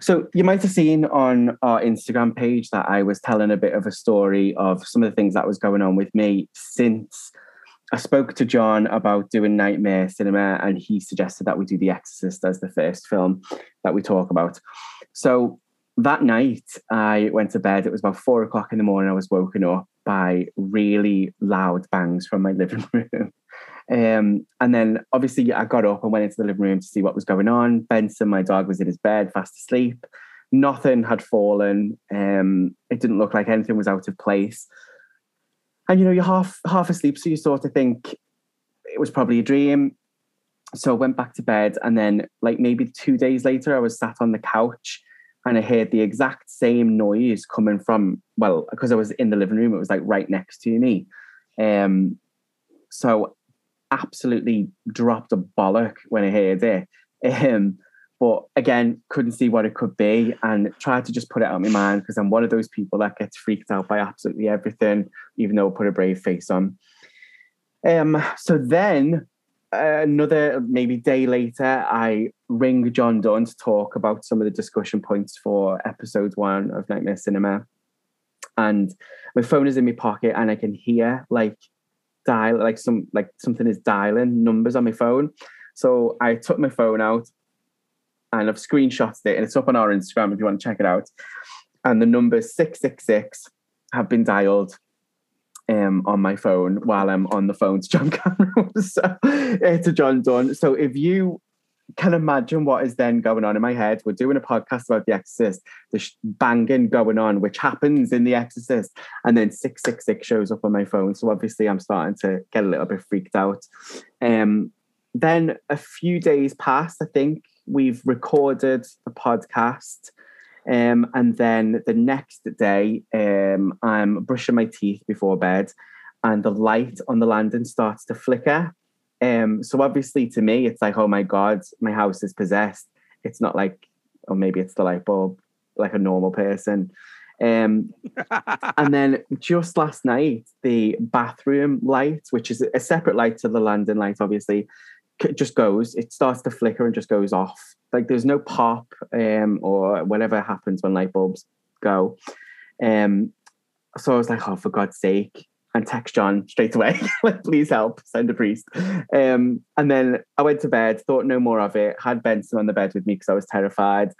So you might have seen on our Instagram page that I was telling a bit of a story of some of the things that was going on with me since I spoke to John about doing Nightmare Cinema, and he suggested that we do The Exorcist as the first film that we talk about. So that night, I went to bed. It was about four o'clock in the morning. I was woken up by really loud bangs from my living room. Um, and then obviously I got up and went into the living room to see what was going on. Benson, my dog, was in his bed, fast asleep. Nothing had fallen. Um, it didn't look like anything was out of place. And you know, you're half half asleep, so you sort of think it was probably a dream. So I went back to bed, and then like maybe two days later, I was sat on the couch and I heard the exact same noise coming from well, because I was in the living room, it was like right next to me. Um, so absolutely dropped a bollock when I heard it. Um, but again, couldn't see what it could be and tried to just put it out of my mind because I'm one of those people that gets freaked out by absolutely everything, even though I put a brave face on. Um, so then uh, another maybe day later, I ring John Dunn to talk about some of the discussion points for episode one of Nightmare Cinema. And my phone is in my pocket and I can hear like dial like some like something is dialing numbers on my phone. So I took my phone out and I've screenshotted it and it's up on our Instagram if you want to check it out. And the number 666 have been dialed um, on my phone while I'm on the phone to John Cameron, so, uh, to John Dunn. So if you can imagine what is then going on in my head. We're doing a podcast about The Exorcist, the banging going on, which happens in The Exorcist, and then 666 shows up on my phone. So obviously, I'm starting to get a little bit freaked out. Um, then a few days passed, I think we've recorded the podcast. Um, and then the next day, um, I'm brushing my teeth before bed, and the light on the landing starts to flicker. Um, so obviously to me, it's like, oh my God, my house is possessed. It's not like, or maybe it's the light bulb, like a normal person. Um, and then just last night, the bathroom light, which is a separate light to the landing light, obviously, just goes, it starts to flicker and just goes off. Like there's no pop um, or whatever happens when light bulbs go. Um, so I was like, oh, for God's sake and text John straight away, like, please help, send a priest. Um, and then I went to bed, thought no more of it, had Benson on the bed with me because I was terrified.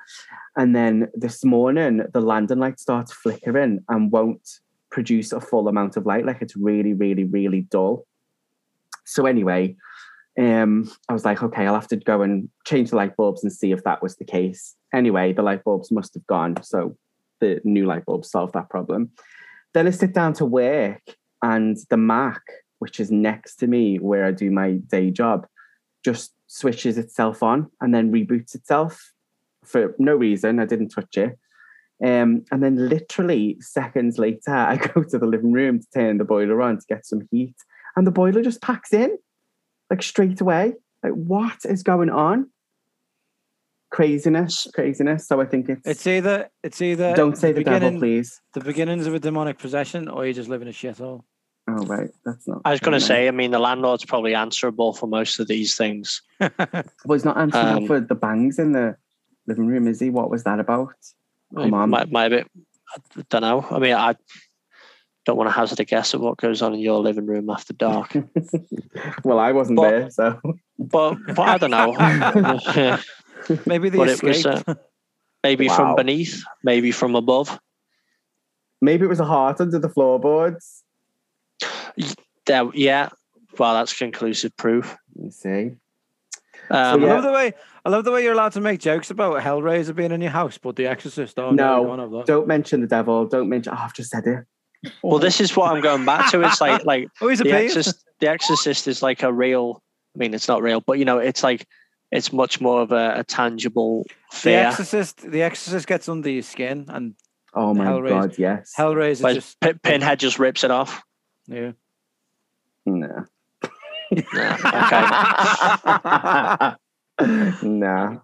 And then this morning, the landing light starts flickering and won't produce a full amount of light. Like it's really, really, really dull. So anyway, um, I was like, okay, I'll have to go and change the light bulbs and see if that was the case. Anyway, the light bulbs must have gone. So the new light bulbs solved that problem. Then I sit down to work and the Mac, which is next to me where I do my day job, just switches itself on and then reboots itself for no reason. I didn't touch it. Um, and then literally seconds later, I go to the living room to turn the boiler on to get some heat, and the boiler just packs in like straight away. Like, what is going on? Craziness, craziness. So I think it's It's either it's either don't say the devil, beginning- please. the beginnings of a demonic possession, or you just live in a shithole. Oh right, that's not. I was going to say, I mean, the landlord's probably answerable for most of these things. nice. Well, he's not answering Um, for the bangs in the living room, is he? What was that about? Come on. Might, might be, I don't know. I mean, I don't want to hazard a guess at what goes on in your living room after dark. well, I wasn't But- there, so but, but I don't know. Maybe the But it was, escape. uh, maybe Wow. from beneath, maybe from above. maybe it was a heart under the floorboards. There, yeah. Well, that's conclusive proof. You see, Um, I yeah. love the way I love the way you're allowed to make jokes about Hellraiser being in your house, but The Exorcist. Oh no, No, you can't have that. don't mention the devil. Don't mention. Oh, I've just said it. Well, this is what I'm going back to. It's like like Oh, he's a the. Exorcist, the Exorcist is like a real. I mean, it's not real, but you know, it's like it's much more of a, a tangible The. Exorcist. The Exorcist gets under your skin, and Oh my Hellraiser. god, yes. Hellraiser Whereas just Pin- Pinhead just rips it off. yeah. Nah. Yeah, okay. nah.